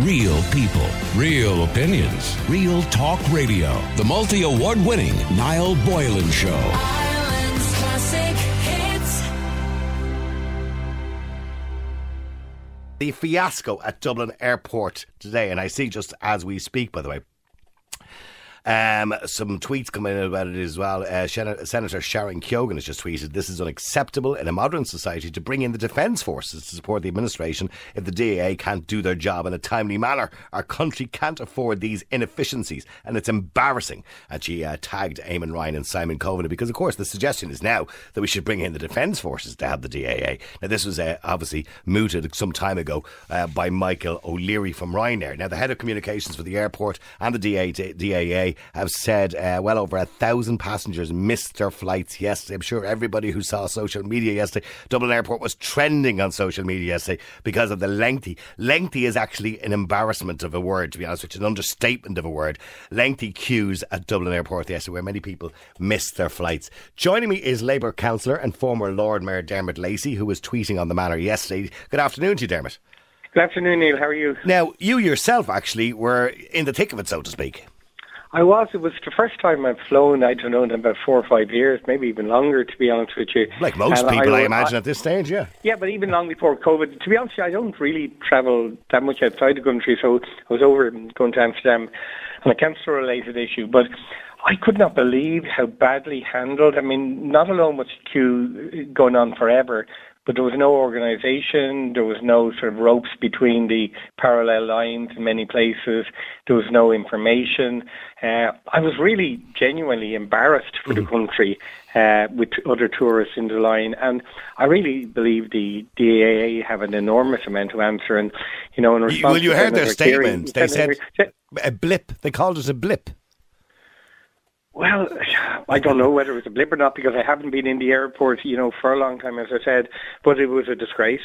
Real people, real opinions, real talk radio. The multi award winning Niall Boylan Show. Ireland's classic hits. the fiasco at Dublin Airport today, and I see just as we speak, by the way. Um, some tweets coming in about it as well. Uh, Sen- Senator Sharon Keoghan has just tweeted, This is unacceptable in a modern society to bring in the Defence Forces to support the administration if the DAA can't do their job in a timely manner. Our country can't afford these inefficiencies, and it's embarrassing. And she uh, tagged Eamon Ryan and Simon Coveney because, of course, the suggestion is now that we should bring in the Defence Forces to have the DAA. Now, this was uh, obviously mooted some time ago uh, by Michael O'Leary from Ryanair. Now, the head of communications for the airport and the DA, Have said uh, well over a thousand passengers missed their flights yesterday. I'm sure everybody who saw social media yesterday, Dublin Airport was trending on social media yesterday because of the lengthy. Lengthy is actually an embarrassment of a word, to be honest, which is an understatement of a word. Lengthy queues at Dublin Airport yesterday where many people missed their flights. Joining me is Labour councillor and former Lord Mayor Dermot Lacey, who was tweeting on the matter yesterday. Good afternoon to you, Dermot. Good afternoon, Niall. How are you? Now, you yourself actually were in the thick of it, so to speak. I was. It was the first time I've flown. I don't know in about four or five years, maybe even longer. To be honest with you, Like most And people, I, imagine, at this stage, yeah. Yeah, but even long before COVID. To be honest, you, I don't really travel that much outside the country. So I was over going to Amsterdam on a cancer-related issue, but. I could not believe how badly handled. I mean, not alone was the queue going on forever, but there was no organisation, there was no sort of ropes between the parallel lines in many places, there was no information. Uh, I was really genuinely embarrassed for the country uh, with other tourists in the line, and I really believe the DAA have an enormous amount to answer. And you know, in response well, you heard their statement. They said a blip. They called it a blip. Well, I don't know whether it was a blip or not because I haven't been in the airport, you know, for a long time, as I said. But it was a disgrace.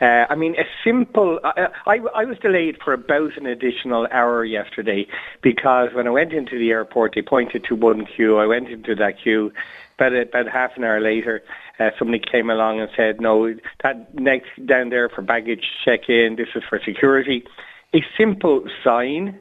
Uh, I mean, a simple. I, I, I was delayed for about an additional hour yesterday because when I went into the airport, they pointed to one queue. I went into that queue. About about half an hour later, uh, somebody came along and said, "No, that next down there for baggage check-in. This is for security." A simple sign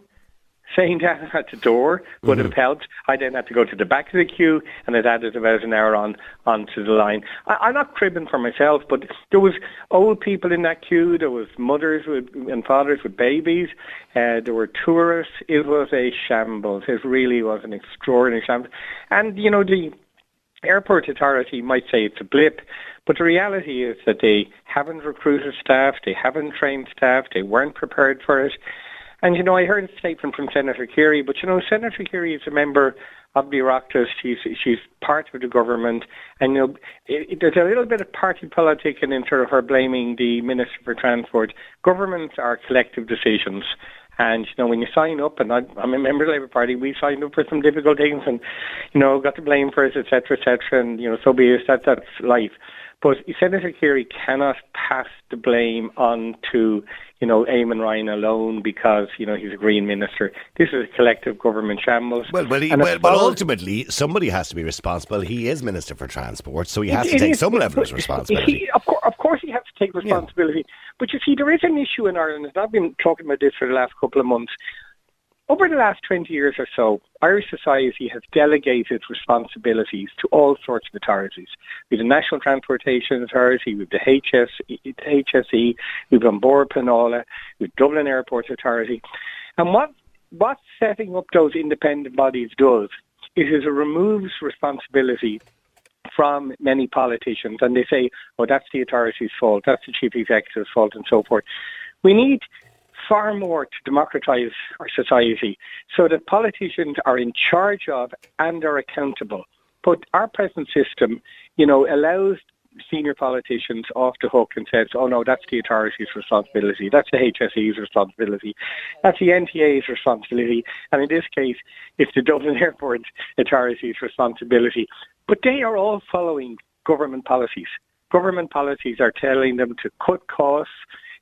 saying that at the door would have helped. I then had to go to the back of the queue, and it added about an hour on onto the line. I, I'm not cribbing for myself, but there was old people in that queue. There was mothers with, and fathers with babies. Uh, there were tourists. It was a shambles. It really was an extraordinary shambles. And you know the airport authority might say it's a blip, but the reality is that they haven't recruited staff, they haven't trained staff, they weren't prepared for it. And you know, I heard a statement from Senator Kerry, but you know, Senator Kerry is a member of the Oireachtas. She's she's part of the government, and you know, it, it, there's a little bit of party politic in sort of her blaming the Minister for Transport. Governments are collective decisions. And you know, when you sign up, and I, I'm a member of the Labour Party, we signed up for some difficult things, and you know, got to blame for it, etc., etc. And you know, so be it. That that's life. But Senator Kerry cannot pass the blame on to, you know, Eamon Ryan alone because, you know, he's a Green Minister. This is a collective government shambles. Well, well, he, well, but ultimately, somebody has to be responsible. He is Minister for Transport, so he has to It take is, some level of responsibility. He, of, course, of course, he has to take responsibility. But you see, there is an issue in Ireland, and I've been talking about this for the last couple of months. Over the last 20 years or so, Irish society has delegated responsibilities to all sorts of authorities. We have the National Transportation Authority, we have the HS, HSE, we have Bord Pleanála, we have Dublin Airport Authority. And what, what setting up those independent bodies does is it removes responsibility from many politicians and they say, oh, that's the authority's fault, that's the chief executive's fault, and so forth. We need far more to democratise our society so that politicians are in charge of and are accountable. But our present system, you know, allows senior politicians off the hook and says, oh no, that's the authority's responsibility, that's the HSE's responsibility, that's the NTA's responsibility, and in this case, it's the Dublin Airport Authority's responsibility. But they are all following government policies. Government policies are telling them to cut costs,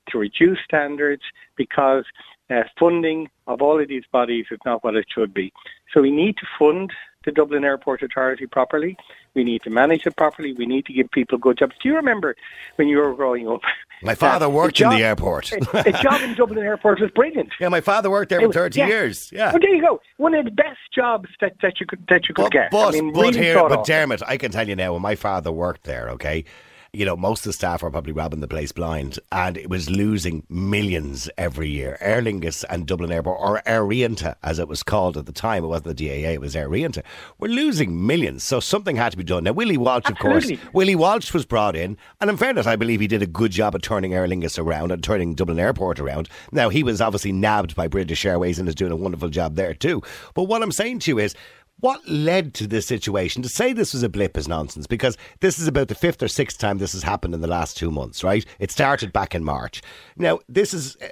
to reduce standards, because uh, funding of all of these bodies is not what it should be. So we need to fund the Dublin Airport Authority properly. We need to manage it properly. We need to give people good jobs. Do you remember when you were growing up? My father uh, worked a in the airport. a, a job in Dublin Airport was brilliant. yeah, my father worked there It for was- 30 yeah. years. Yeah. Well, there you go. One of the best jobs that, that you could that you could But, get. but, I mean, but really here, but. Dermot, I can tell you now, when my father worked there, okay, you know, most of the staff are probably robbing the place blind, and it was losing millions every year. Aer Lingus and Dublin Airport, or Aer Rianta, as it was called at the time, it wasn't the DAA, it was Aer Rianta, were losing millions. So something had to be done. Now, Willie Walsh, of course, Willie Walsh was brought in, and in fairness, I believe he did a good job at turning Aer Lingus around and turning Dublin Airport around. Now, he was obviously nabbed by British Airways and is doing a wonderful job there too. But what I'm saying to you is, what led to this situation? To say this was a blip is nonsense because this is about the fifth or sixth time this has happened in the last two months, right? It started back in March. Now, this is. Uh,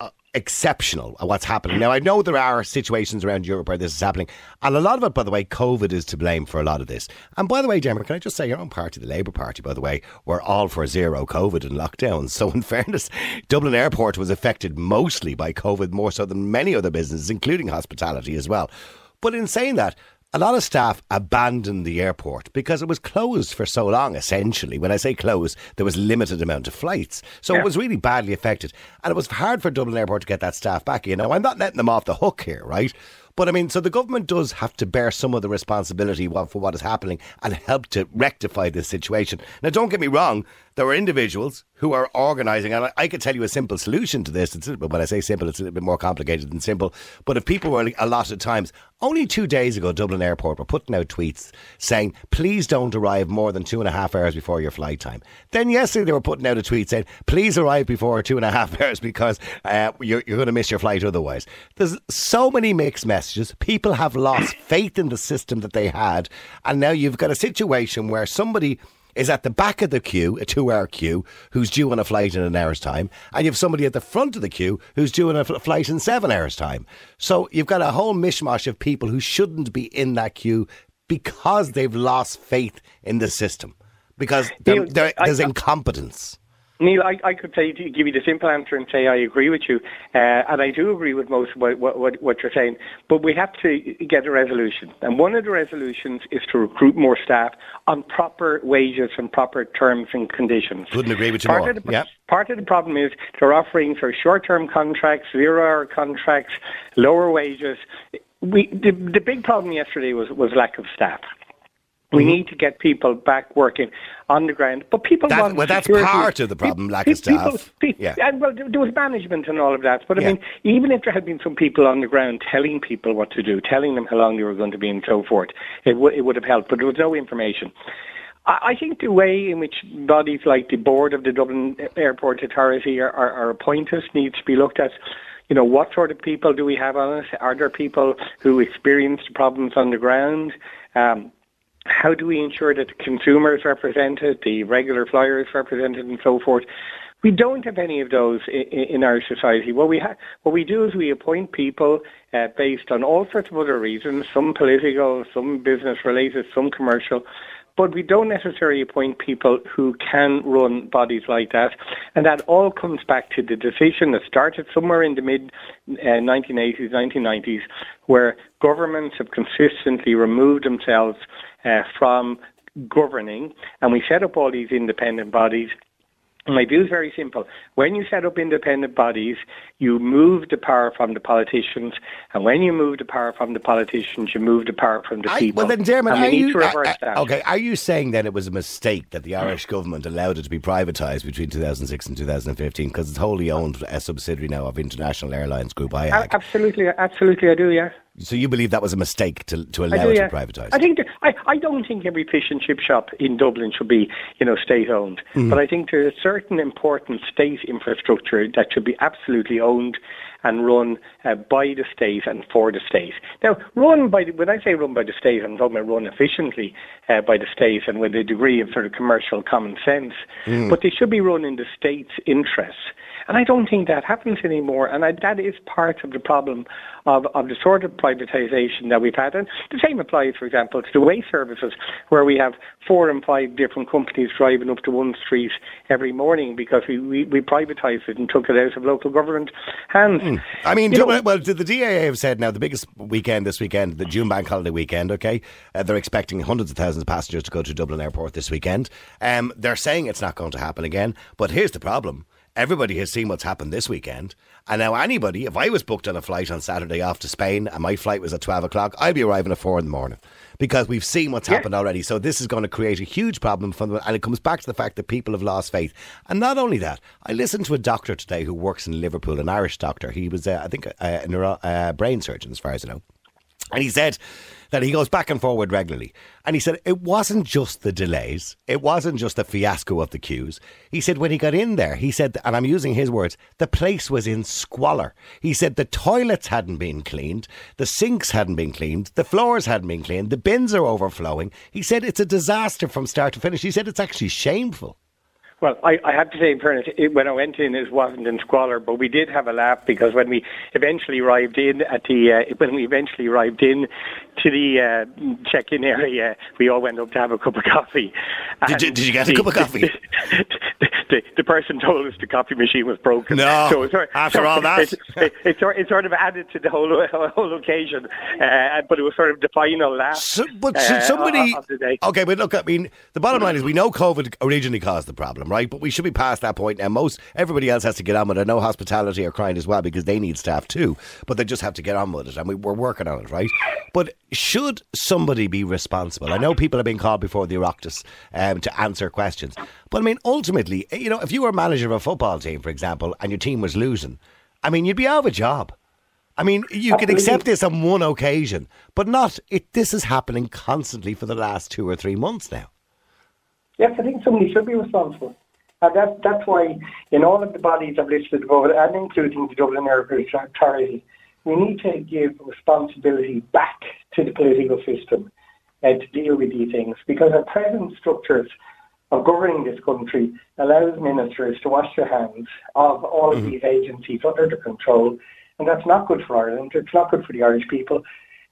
uh, exceptional what's happening. Now, I know there are situations around Europe where this is happening, and a lot of it, by the way, COVID is to blame for a lot of this. And by the way, Dermot, can I just say your own party, the Labour Party, by the way, were all for zero COVID and lockdowns. So, in fairness, Dublin Airport was affected mostly by COVID more so than many other businesses, including hospitality as well. But in saying that, a lot of staff abandoned the airport because it was closed for so long, essentially. When I say closed, there was limited amount of flights. So Yeah. it was really badly affected. And it was hard for Dublin Airport to get that staff back. You know, I'm not letting them off the hook here, right? But I mean, so the government does have to bear some of the responsibility for what is happening and help to rectify this situation. Now, don't get me wrong, there are individuals who are organising, and I, I could tell you a simple solution to this. It's, but when I say simple, it's a little bit more complicated than simple. But if people were a lot of times, only two days ago, Dublin Airport were putting out tweets saying, please don't arrive more than two and a half hours before your flight time. Then yesterday, they were putting out a tweet saying, please arrive before two and a half hours because uh, you're, you're going to miss your flight otherwise. There's so many mixed messages. People have lost faith in the system that they had. And now you've got a situation where somebody is at the back of the queue, a two hour queue, who's due on a flight in an hour's time, and you have somebody at the front of the queue who's due on a fl- flight in seven hours' time. So you've got a whole mishmash of people who shouldn't be in that queue because they've lost faith in the system. Because there, I- there's incompetence. Niall, I, I could say give you the simple answer and say I agree with you, uh, and I do agree with most of what, what, what, you're saying. But we have to get a resolution, and one of the resolutions is to recruit more staff on proper wages and proper terms and conditions. Couldn't agree with you part more. Of the, Yep. Part of the problem is they're offering for short-term contracts, zero-hour contracts, lower wages. We, the, the big problem yesterday was, was lack of staff. We Mm-hmm. need to get people back working on the ground, but people That- want well, that's security. part of the problem, lack of People- staff. pe- Yeah. and well, there was management and all of that. But I Yeah. mean, even if there had been some people on the ground telling people what to do, telling them how long they were going to be, and so forth, it, w- it would have helped. But there was no information. I, I think the way in which bodies like the board of the Dublin Airport Authority are, are, are appointed needs to be looked at. You know, what sort of people do we have on it? Are there people who experience the problems on the ground? Um, how do we ensure that the consumer is represented, the regular flyer is represented, and so forth? We don't have any of those in, our society. What we ha- what we do is we appoint people uh, based on all sorts of other reasons, some political, some business related, some commercial. But we don't necessarily appoint people who can run bodies like that. And that all comes back to the decision that started somewhere in the mid uh, 1980s, 1990s, where governments have consistently removed themselves uh, from governing. And we set up all these independent bodies. My view is very simple. When you set up independent bodies, you move the power from the politicians, and when you move the power from the politicians, you move the power from the I- people. well, then, Dermot, and we need you, to reverse uh, that. uh, okay, are you saying that it was a mistake that the Irish government allowed it to be privatised between 2006 and 2015 because it's wholly owned a subsidiary now of International Airlines Group IAG? Absolutely, absolutely, I do. Yeah, So you believe that was a mistake to, to allow do. it Yeah, to be privatised? I think that, I, I don't think every fish and chip shop in Dublin should be, you know, state owned. Mm-hmm. But I think there's a certain important state infrastructure that should be absolutely owned and run uh, by the state and for the state. Now, run by the, when I say run by the state, I'm talking about run efficiently uh, by the state and with a degree of sort of commercial common sense. Mm. But they should be run in the state's interests. And I don't think that happens anymore. And I, that is part of the problem of, of the sort of privatisation that we've had. And the same applies, for example, to the waste services, where we have four and five different companies driving up to one street every morning because we, we, we privatised it and took it out of local government hands. I mean, do- know- well, the the DAA have said now the biggest weekend this weekend, the June Bank holiday weekend. Okay, uh, they're expecting hundreds of thousands of passengers to go to Dublin Airport this weekend. Um, they're saying it's not going to happen again, but here's the problem. Everybody has seen what's happened this weekend. And now, anybody, if I was booked on a flight on Saturday off to Spain and my flight was at 12 o'clock, I'd be arriving at 4 in the morning because we've seen what's happened already. So, this is going to create a huge problem for them. And it comes back to the fact that people have lost faith. And not only that, I listened to a doctor today who works in Liverpool, an Irish doctor. He was, uh, I think, a, a neuro, uh, brain surgeon, as far as I know. And he said that he goes back and forward regularly. And he said it wasn't just the delays, it wasn't just the fiasco of the queues. He said when he got in there, he said, and I'm using his words, the place was in squalor. He said the toilets hadn't been cleaned, the sinks hadn't been cleaned, the floors hadn't been cleaned, the bins are overflowing. He said it's a disaster from start to finish. He said it's actually shameful. Well, I, I have to say, in fairness, it, when I went in, it wasn't in squalor, but we did have a laugh because when we eventually arrived in at the uh, when we eventually arrived in to the uh, check-in area, we all went up to have a cup of coffee. Did you- did you get a cup of coffee? The, the, the person told us the coffee machine was broken. No, so sort- after so all that. it, it, it, sort, it sort of added to the whole whole occasion, uh, but it was sort of the final laugh. So, but uh, somebody? of- of the day. Okay, but look, I mean, the bottom line is we know COVID originally caused the problem, right? But we should be past that point now. Most everybody else has to get on with it. I know hospitality are crying as well because they need staff too, but they just have to get on with it, and we, we're working on it, right? But should somebody be responsible? I know people have been called before the Oireachtas um, to answer questions, but I mean, ultimately, you know, if you were manager of a football team, for example, and your team was losing, I mean, you'd be out of a job. I mean, you can accept this on one occasion, but not it. This is happening constantly for the last two or three months now. Yes, I think somebody should be responsible. And that, that's why in all of the bodies I've listed above, and including the Dublin Airport Authority, we need to give responsibility back to the political system uh, to deal with these things because our present structures of governing this country allows ministers to wash their hands of all of these agencies under their control, and that's not good for Ireland. It's not good for the Irish people,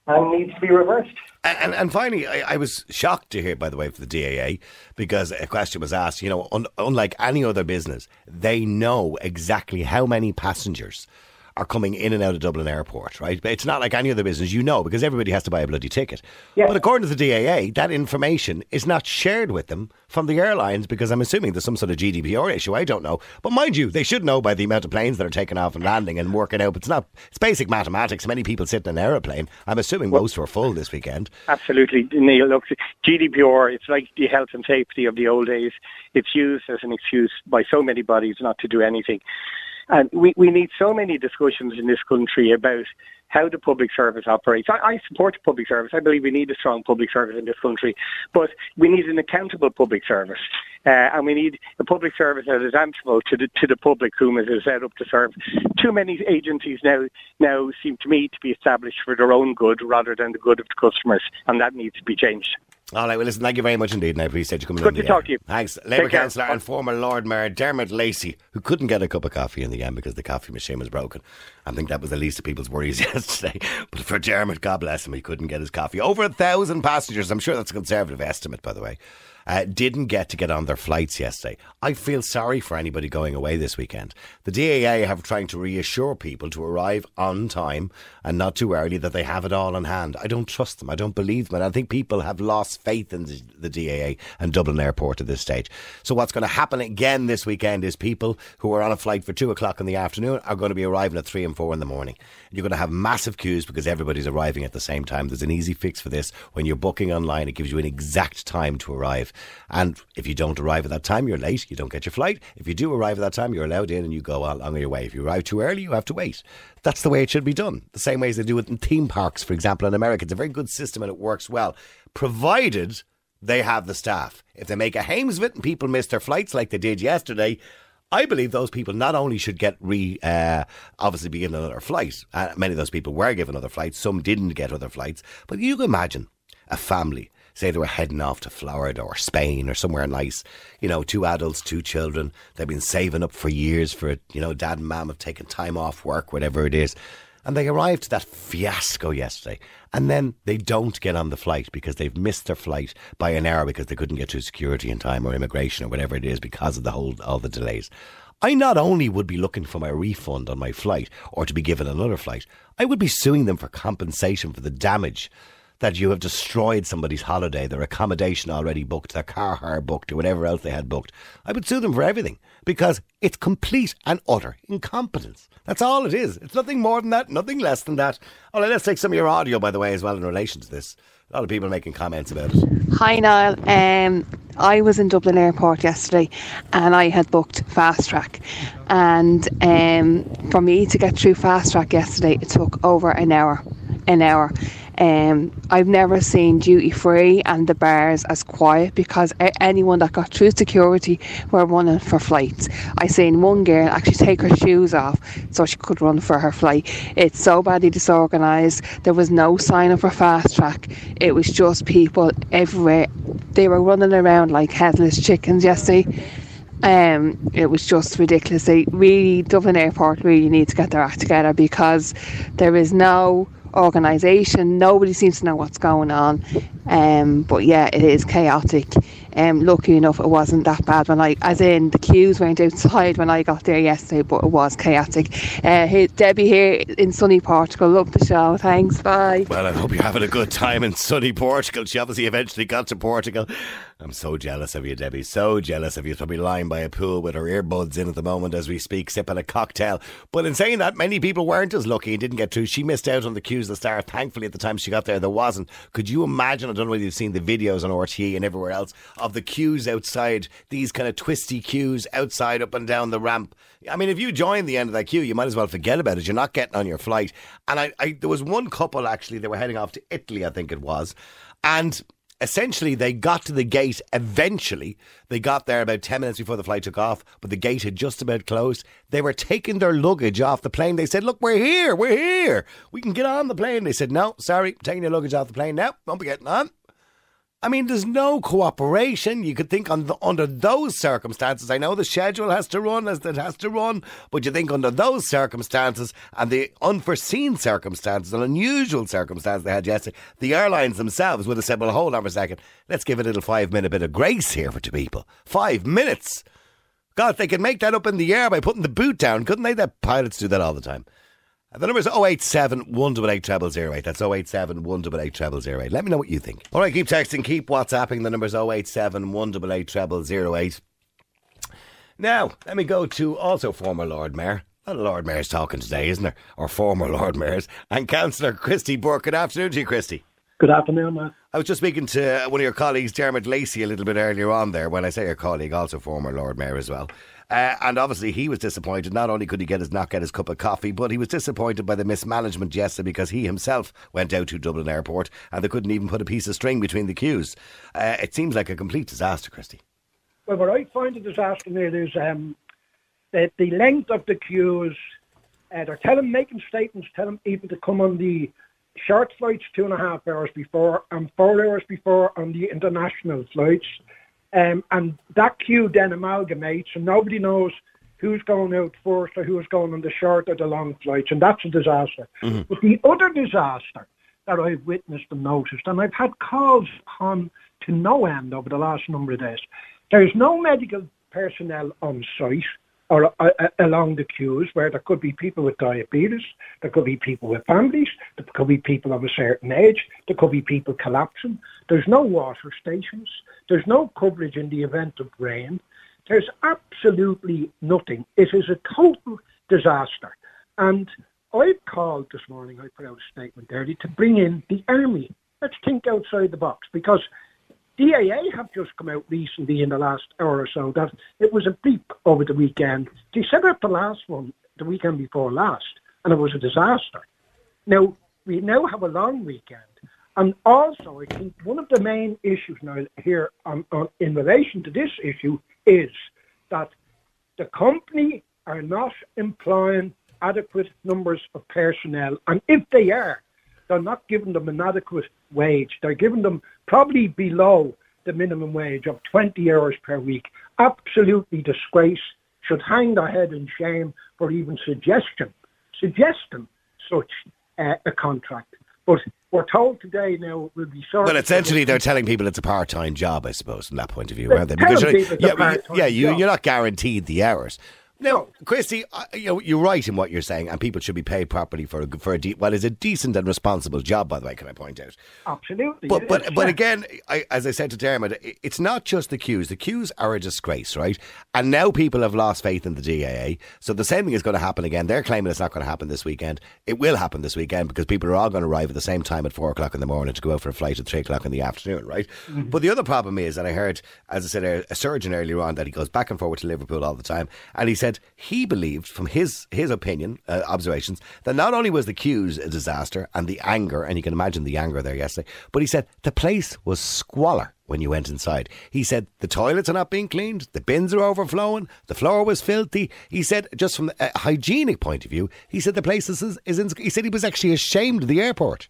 and needs to be reversed. And, and, and finally, I, I was shocked to hear, by the way, for the DAA, because a question was asked. You know, un, unlike any other business, they know exactly how many passengers are coming in and out of Dublin Airport, right? It's not like any other business, you know, because everybody has to buy a bloody ticket. Yeah. But according to the DAA, that information is not shared with them from the airlines because I'm assuming there's some sort of GDPR issue. I don't know. But mind you, they should know by the amount of planes that are taking off and landing and working out. It's not, it's basic mathematics. Many people sit in an aeroplane. I'm assuming most were full this weekend. Absolutely, Niall. Look, GDPR, it's like the health and safety of the old days. It's used as an excuse by so many bodies not to do anything. And we, we need so many discussions in this country about how the public service operates. I, I support the public service. I believe we need a strong public service in this country, but we need an accountable public service. Uh, and we need a public service that is answerable to the, to the public whom it is set up to serve. Too many agencies now, now seem to me to be established for their own good rather than the good of the customers, and that needs to be changed. All right, well, listen, thank you very much indeed, and I appreciate you coming Good on the to talk air. to you. Thanks. Labour. Councillor and former Lord Mayor Dermot Lacey, who couldn't get a cup of coffee in the end because the coffee machine was broken. I think that was the least of people's worries yesterday. But for Dermot, God bless him, he couldn't get his coffee. Over a thousand passengers, I'm sure that's a conservative estimate, by the way, uh, didn't get to get on their flights yesterday. I feel sorry for anybody going away this weekend. The DAA have trying to reassure people to arrive on time and not too early that they have it all in hand. I don't trust them. I don't believe them. And I think people have lost faith in the, the DAA and Dublin Airport at this stage. So what's going to happen again this weekend is people who are on a flight for two o'clock in the afternoon are going to be arriving at three and four in the morning. You're going to have massive queues because everybody's arriving at the same time. There's an easy fix for this. When you're booking online, it gives you an exact time to arrive. And if you don't arrive at that time, you're late. You don't get your flight. If you do arrive at that time, you're allowed in and you go along your way. If you arrive too early, you have to wait. That's the way it should be done. The same way as they do it in theme parks, for example, in America. It's a very good system and it works well, provided they have the staff. If they make a hames of it and people miss their flights like they did yesterday, I believe those people not only should get re, uh, obviously be given another flight. Uh, many of those people were given other flights. Some didn't get other flights. But you can imagine a family say they were heading off to Florida or Spain or somewhere nice. You know, two adults, two children. They've been saving up for years for it. You know, dad and mum have taken time off work, whatever it is. And they arrived to that fiasco yesterday. And then they don't get on the flight because they've missed their flight by an hour because they couldn't get through security in time or immigration or whatever it is because of the whole all the delays. I not only would be looking for my refund on my flight or to be given another flight, I would be suing them for compensation for the damage that you have destroyed somebody's holiday, their accommodation already booked, their car hire booked, or whatever else they had booked. I would sue them for everything because it's complete and utter incompetence. That's all it is. It's nothing more than that, nothing less than that. Oh, let's take some of your audio, by the way, as well, in relation to this. A lot of people making comments about it. Hi Niall. Um, I was in Dublin Airport yesterday, and I had booked fast track. And um, for me to get through fast track yesterday, it took over an hour. An hour. Um, I've never seen duty free and the bars as quiet because anyone that got through security were running for flights. I seen one girl actually take her shoes off so she could run for her flight. It's so badly disorganised. There was no sign of a fast track. It was just people everywhere. They were running around like headless chickens yesterday. Um, it was just ridiculous. They really, Dublin Airport really need to get their act together because there is no organisation. Nobody seems to know what's going on. Um, but yeah, it is chaotic. Um, lucky enough, it wasn't that bad when I, as in the queues weren't outside when I got there yesterday, but it was chaotic. Uh, Debbie here in sunny Portugal. Love the show. Thanks. Bye. Well, I hope you're having a good time in sunny Portugal. She obviously eventually got to Portugal. I'm so jealous of you, Debbie. So jealous of you. She's probably lying by a pool with her earbuds in at the moment as we speak, sipping a cocktail. But in saying that, many people weren't as lucky and didn't get through. She missed out on the queues at the start. Thankfully, at the time she got there, there wasn't. Could you imagine? I don't know whether you've seen the videos on RTE and everywhere else of the queues outside, these kind of twisty queues outside up and down the ramp. I mean, if you join the end of that queue, you might as well forget about it. You're not getting on your flight. And I, I there was one couple actually, they were heading off to Italy, I think it was. And essentially they got to the gate eventually they got there about 10 minutes before the flight took off but the gate had just about closed they were taking their luggage off the plane they said look we're here we're here we can get on the plane they said no sorry taking your luggage off the plane now won't be getting on I mean, there's no cooperation. You could think on the, under those circumstances. I know the schedule has to run as it has to run, but you think under those circumstances and the unforeseen circumstances and unusual circumstances they had yesterday, the airlines themselves would have said, "Well, hold on for a second. Let's give a little five minute bit of grace here for two people. Five minutes." God, they could make that up in the air by putting the boot down, couldn't they? The pilots do that all the time. The number is 087 188 0008. That's 087 188 0008. Let me know what you think. All right, keep texting, keep WhatsApping. The number is 087 188 0008. Now, let me go to also former Lord Mayor. A lot of Lord Mayors talking today, isn't there? Or former Lord Mayors. And Councillor Christy Burke. Good afternoon to you, Christy. Good afternoon, Matt. I was just speaking to one of your colleagues, Dermot Lacey, a little bit earlier on there. When I say your colleague, also former Lord Mayor as well. Uh, and obviously, he was disappointed. Not only could he get his not get his cup of coffee, but he was disappointed by the mismanagement yesterday because he himself went out to Dublin Airport and they couldn't even put a piece of string between the queues. Uh, it seems like a complete disaster, Christy. Well, what I find a disaster it is um, that the length of the queues. Uh, they're telling, making statements, telling people to come on the short flights two and a half hours before and four hours before on the international flights. Um, and that queue then amalgamates, and nobody knows who's going out first or who's going on the short or the long flights, and that's a disaster. But the other disaster that I've witnessed and noticed, and I've had calls on to no end over the last number of days, there's no medical personnel on site or uh, uh, along the queues where there could be people with diabetes, there could be people with families, there could be people of a certain age, there could be people collapsing. There's no water stations, there's no coverage in the event of rain. There's absolutely nothing. It is a total disaster. And I've called this morning, I put out a statement early, to bring in the army. Let's think outside the box because DAA have just come out recently in the last hour or so that it was a bleep over the weekend. They set up the last one the weekend before last, and it was a disaster. Now, we now have a long weekend. And also, I think one of the main issues now here on, on, in relation to this issue is that the company are not employing adequate numbers of personnel. And if they are, they're not giving them an adequate wage. They're giving them probably below the minimum wage of 20 hours per week. Absolutely disgrace. Should hang their head in shame for even suggestion, suggesting such uh, a contract. But we're told today now it will be sorry. Well, essentially, they're telling people it's a part-time job, I suppose, from that point of view, They're aren't they? telling you're- people it's a yeah, well, you- part-time yeah, you, you're not guaranteed the hours. No, Christy, uh, you're right in what you're saying, and people should be paid properly for a, for a de- what is a decent and responsible job. By the way, can I point out? Absolutely. But but is, but yeah. again, I, as I said to Dermot, it's not just the queues. The queues are a disgrace, right? And now people have lost faith in the DAA. So the same thing is going to happen again. They're claiming it's not going to happen this weekend. It will happen this weekend because people are all going to arrive at the same time at four o'clock in the morning to go out for a flight at three o'clock in the afternoon, right? But the other problem is, and I heard, as I said, a, a surgeon earlier on that he goes back and forward to Liverpool all the time, and he said he believed, from his his opinion, uh, observations, that not only was the queues a disaster and the anger, and you can imagine the anger there yesterday, but he said the place was squalor when you went inside. He said the toilets are not being cleaned, the bins are overflowing, the floor was filthy. He said, just from a hygienic point of view, he said the place is, is in, he said he was actually ashamed of the airport.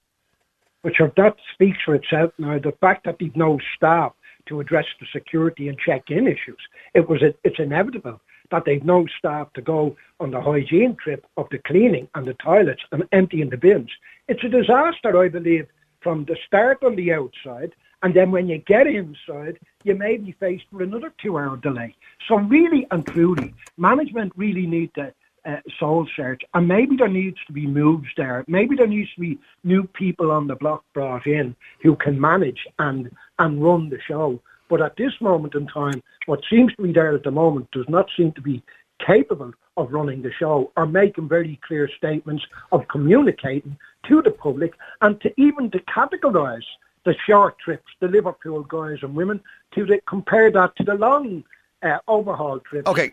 But sure, that speaks for itself now. The fact that they've no staff to address the security and check-in issues, it was it's inevitable that they've no staff to go on the hygiene trip of the cleaning and the toilets and emptying the bins. It's a disaster, I believe, from the start on the outside, and then when you get inside, you may be faced with another two-hour delay. So really and truly, management really need to uh, soul search, and maybe there needs to be moves there. Maybe there needs to be new people on the block brought in who can manage and and run the show. But at this moment in time, what seems to be there at the moment does not seem to be capable of running the show or making very clear statements of communicating to the public and to even to categorise the short trips, the Liverpool guys and women, to the, compare that to the long uh, overhaul trips. Okay.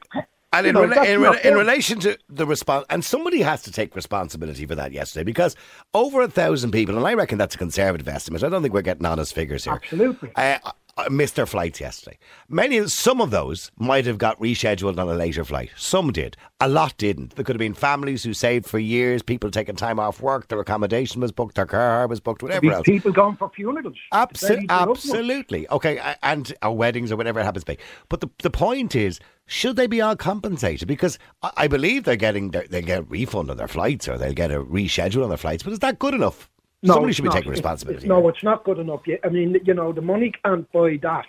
And in, know, rela- in, rela- in relation to the response, and somebody has to take responsibility for that yesterday because over a thousand people, and I reckon that's a conservative estimate. I don't think we're getting honest figures here. Absolutely. Uh, missed their flights yesterday. Many, some of those might have got rescheduled on a later flight. Some did. A lot didn't. There could have been families who saved for years, people taking time off work, their accommodation was booked, their car was booked, whatever These else. people going for funerals. Abso- Very loved ones. absolutely. Okay, and or weddings or whatever it happens to be. But the the point is, should they be all compensated? Because I, I believe they're getting their, they get a refund on their flights or they'll get a reschedule on their flights. But is that good enough? Somebody it's should be not. taking responsibility. it's- no, it's not good enough. yet. I mean, you know, the money can't buy that.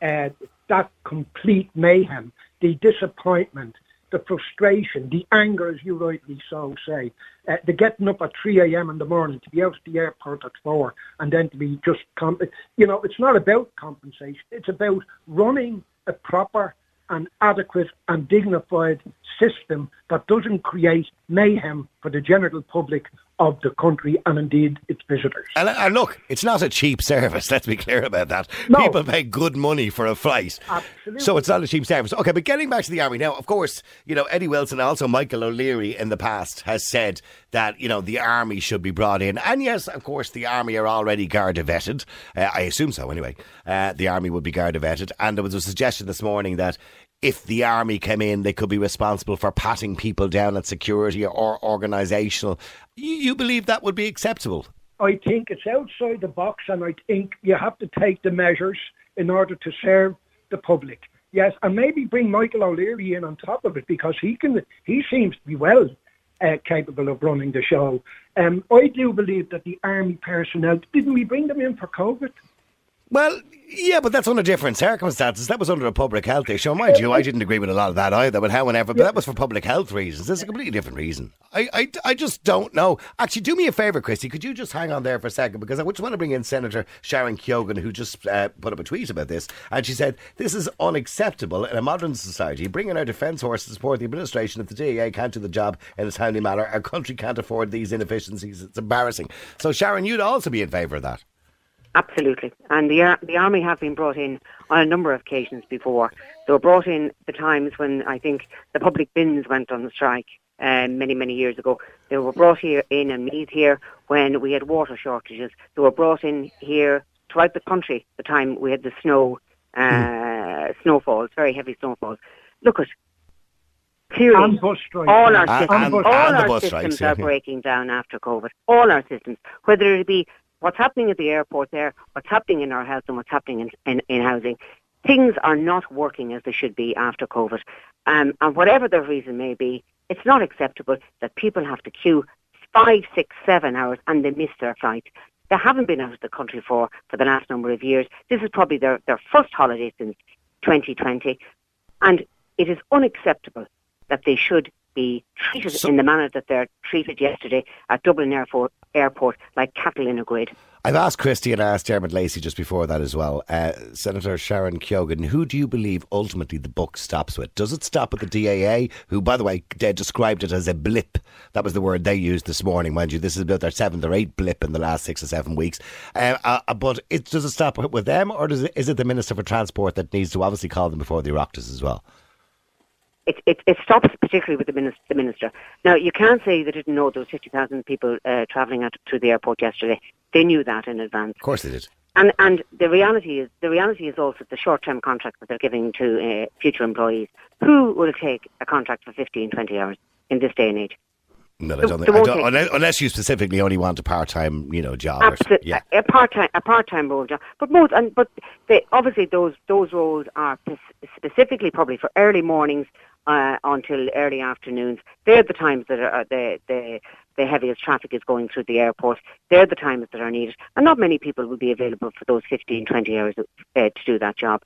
Uh, that complete mayhem, the disappointment, the frustration, the anger, as you rightly so say, uh, the getting up at 3 a.m. in the morning to be out at the airport at 4 and then to be just, comp- you know, it's not about compensation. It's about running a proper and adequate and dignified system that doesn't create mayhem for the general public of the country and indeed its visitors. And, and look, it's not a cheap service. Let's be clear about that. No. People pay good money for a flight, Absolutely. so it's not a cheap service. Okay, but getting back to the army now, of course, you know Eddie Wilson, also Michael O'Leary in the past has said that you know the army should be brought in, and yes, of course, the army are already Garda vetted. Uh, I assume so, anyway. Uh, the army would be Garda vetted, and there was a suggestion this morning that. If the army came in, they could be responsible for patting people down at security or organisational. You, believe that would be acceptable? I think it's outside the box, and I think you have to take the measures in order to serve the public. Yes, and maybe bring Michael O'Leary in on top of it because he can. He seems to be well uh, capable of running the show. Um, I do believe that the army personnel didn't we bring them in for COVID? Well, yeah, but that's under different circumstances. That was under a public health issue. Mind you, I didn't agree with a lot of that either, but however, but that was for public health reasons. Is a completely different reason. I, I, I just don't know. Actually, do me a favour, Christy. Could you just hang on there for a second? Because I just want to bring in Senator Sharon Keoghan, who just uh, put up a tweet about this. And she said, This is unacceptable in a modern society. Bringing our defence force to support the administration if the DAA can't do the job in a timely manner. Our country can't afford these inefficiencies. It's embarrassing. So, Sharon, you'd also be in favour of that. Absolutely. And the ar- the army have been brought in on a number of occasions before. They were brought in the times when I think the public bins went on strike um, many, many years ago. They were brought here in and meet here when we had water shortages. They were brought in here throughout the country the time we had the snow, uh, snowfalls, very heavy snowfalls. Look at clearly And bus all our systems, and- all and our systems strikes, yeah, are yeah. breaking down after COVID. All our systems, whether it be what's happening at the airport there, what's happening in our health, and what's happening in, in, in housing, things are not working as they should be after COVID. Um, and whatever the reason may be, it's not acceptable that people have to queue five, six, seven hours and they miss their flight. They haven't been out of the country for, for the last number of years. This is probably their, their first holiday since 2020. And it is unacceptable that they should be treated So- in the manner that they're treated yesterday at Dublin Airport, airport like cattle in a grid. I've asked Christy and I asked Dermot Lacey just before that as well. Uh, Senator Sharon Keoghan, who do you believe ultimately the book stops with? Does it stop with the DAA, who, by the way, they described it as a blip? That was the word they used this morning, mind you. This is about their seventh or eighth blip in the last six or seven weeks. Uh, uh, but it, does it stop with them, or does it, is it the Minister for Transport that needs to obviously call them before the Oireachtas as well? It, it, it stops particularly with the minister, the minister. Now, you can't say they didn't know there was 50,000 people uh, travelling out through the airport yesterday. They knew that in advance. Of course they did. And and the reality is the reality is also the short term contract that they're giving to uh, future employees. Who will take a contract for 15, 20 hours in this day and age? No, I don't think, I don't, unless, unless you specifically only want a part time, you know, job. Or, Absolutely, yeah. a, a part time a part time role job. But most and but they, obviously those those roles are specifically probably for early mornings uh, until early afternoons. They're the times that are the the the heaviest traffic is going through the airport. They're the times that are needed, and not many people will be available for those 15, 20 hours uh, to do that job.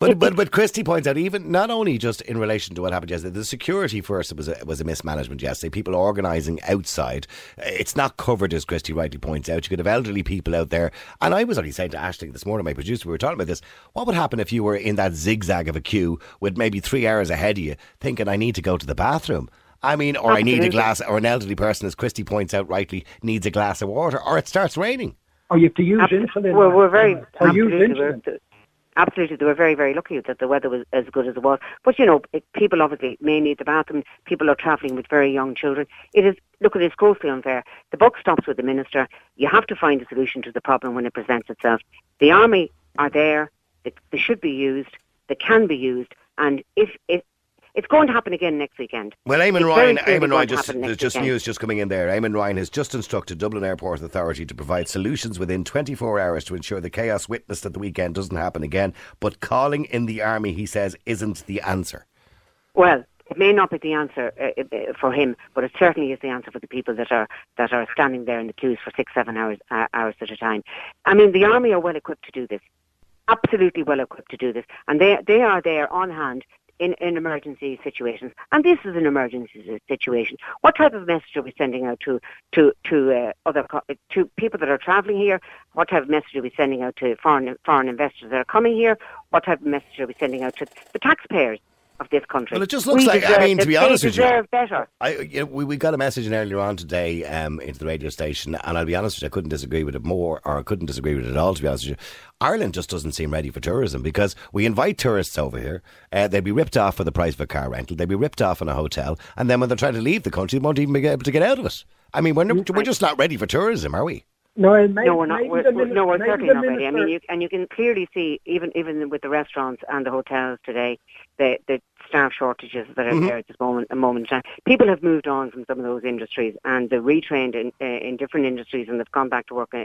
But, but but Christy points out even not only just in relation to what happened yesterday, the security first was a, was a mismanagement yesterday. People organising outside, it's not covered as Christy rightly points out. You could have elderly people out there, and I was only saying to Ashley this morning, my producer, we were talking about this. What would happen if you were in that zigzag of a queue with maybe three hours ahead of you, thinking I need to go to the bathroom? I mean, or I need a glass, or an elderly person, as Christy points out rightly, needs a glass of water, or it starts raining. Or you have to use Ab- insulin. We're, we're very Or use absolutely, insulin. Absolutely. They were very, very lucky that the weather was as good as it was. But you know, it, people obviously may need the bathroom. People are travelling with very young children. It is look, at it, is grossly unfair. The buck stops with the minister. You have to find a solution to the problem when it presents itself. The army are there. They, they should be used. They can be used. And if if it's going to happen again next weekend. Well, Eamon It's Ryan, Eamon Ryan, just there's just weekend. news just coming in there. Eamon Ryan has just instructed Dublin Airport Authority to provide solutions within 24 hours to ensure the chaos witnessed at the weekend doesn't happen again. But calling in the army, he says, isn't the answer. Well, it may not be the answer uh, uh, for him, but it certainly is the answer for the people that are that are standing there in the queues for six, seven hours uh, hours at a time. I mean, the army are well equipped to do this, absolutely well equipped to do this, and they they are there on hand. In, in emergency situations, and this is an emergency situation. What type of message are we sending out to to to uh, other to people that are travelling here? What type of message are we sending out to foreign foreign investors that are coming here? What type of message are we sending out to the taxpayers of this country? Well, it just looks We like- I mean, to be they honest with you- deserve better. I, you know, we, we got a message in earlier on today um, into the radio station, and I'll be honest with you, I couldn't disagree with it more, or I couldn't disagree with it at all, to be honest with you. Ireland just doesn't seem ready for tourism because we invite tourists over here, uh, they'd be ripped off for the price of a car rental, they'd be ripped off in a hotel, and then when they're trying to leave the country, they won't even be able to get out of it. I mean, we're, n- we're just not ready for tourism, are we? No, maybe, No, we're not. We're, we're- no, we're certainly not ready. I mean, you, and you can clearly see, even even with the restaurants and the hotels today, the the staff shortages that are Mm-hmm. there at this moment. A moment in time, people have moved on from some of those industries and they're retrained in uh, in different industries and they've gone back to work uh,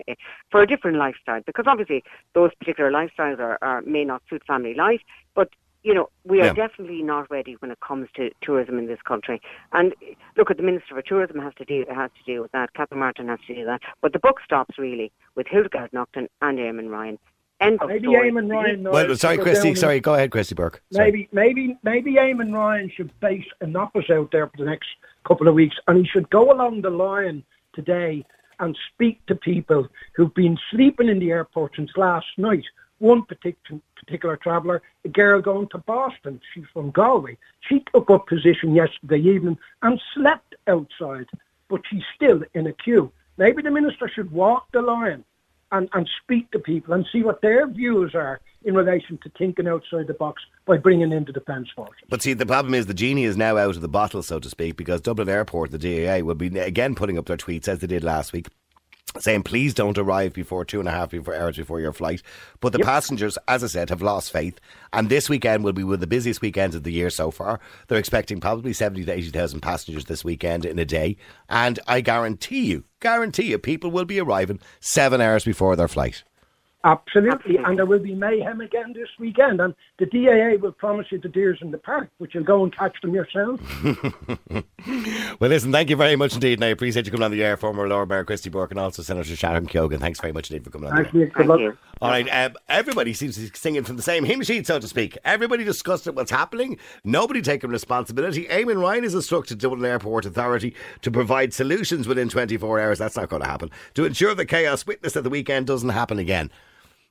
for a different lifestyle because obviously those particular lifestyles are, are may not suit family life, but. You know, we are Yeah. definitely not ready when it comes to tourism in this country. And look, at the Minister for Tourism has to deal has to deal with that. Catherine Martin has to do that. But the buck stops really with Hildegarde Naughton and Eamon Ryan. End of Maybe story. Eamon Ryan. Well, sorry, Christy, and- sorry, go ahead, Christy Burke. Sorry. Maybe, maybe, maybe Eamon Ryan should base an office out there for the next couple of weeks, and he should go along the line today and speak to people who've been sleeping in the airport since last night. One particular particular traveller, a girl going to Boston, she's from Galway. She took up position yesterday evening and slept outside, but she's still in a queue. Maybe the minister should walk the line and, and speak to people and see what their views are in relation to thinking outside the box by bringing in the defence forces. But see, the problem is the genie is now out of the bottle, so to speak, because Dublin Airport, the DAA, will be again putting up their tweets as they did last week. Saying please don't arrive before two and a half before hours before your flight. But the passengers, as I said, have lost faith, and this weekend will be one of the busiest weekends of the year so far. They're expecting probably seventy to eighty thousand passengers this weekend in a day, and I guarantee you, guarantee you, people will be arriving seven hours before their flight. Absolutely. And there will be mayhem again this weekend. And the DAA will promise you the deers in the park, but you'll go and catch them yourself. Well, listen, thank you very much indeed, and I appreciate you coming on the air, former Lord Mayor Christy Burke, and also Senator Sharon Keoghan. Thanks very much indeed for coming on the air. Good Thank luck. you. All right, um, everybody seems to be singing from the same hymn sheet, so to speak. Everybody discussed what's happening. Nobody taking responsibility. Eamon Ryan has instructed to Dublin Airport Authority to provide solutions within 24 hours. That's not going to happen. To ensure the chaos witnessed at the weekend doesn't happen again.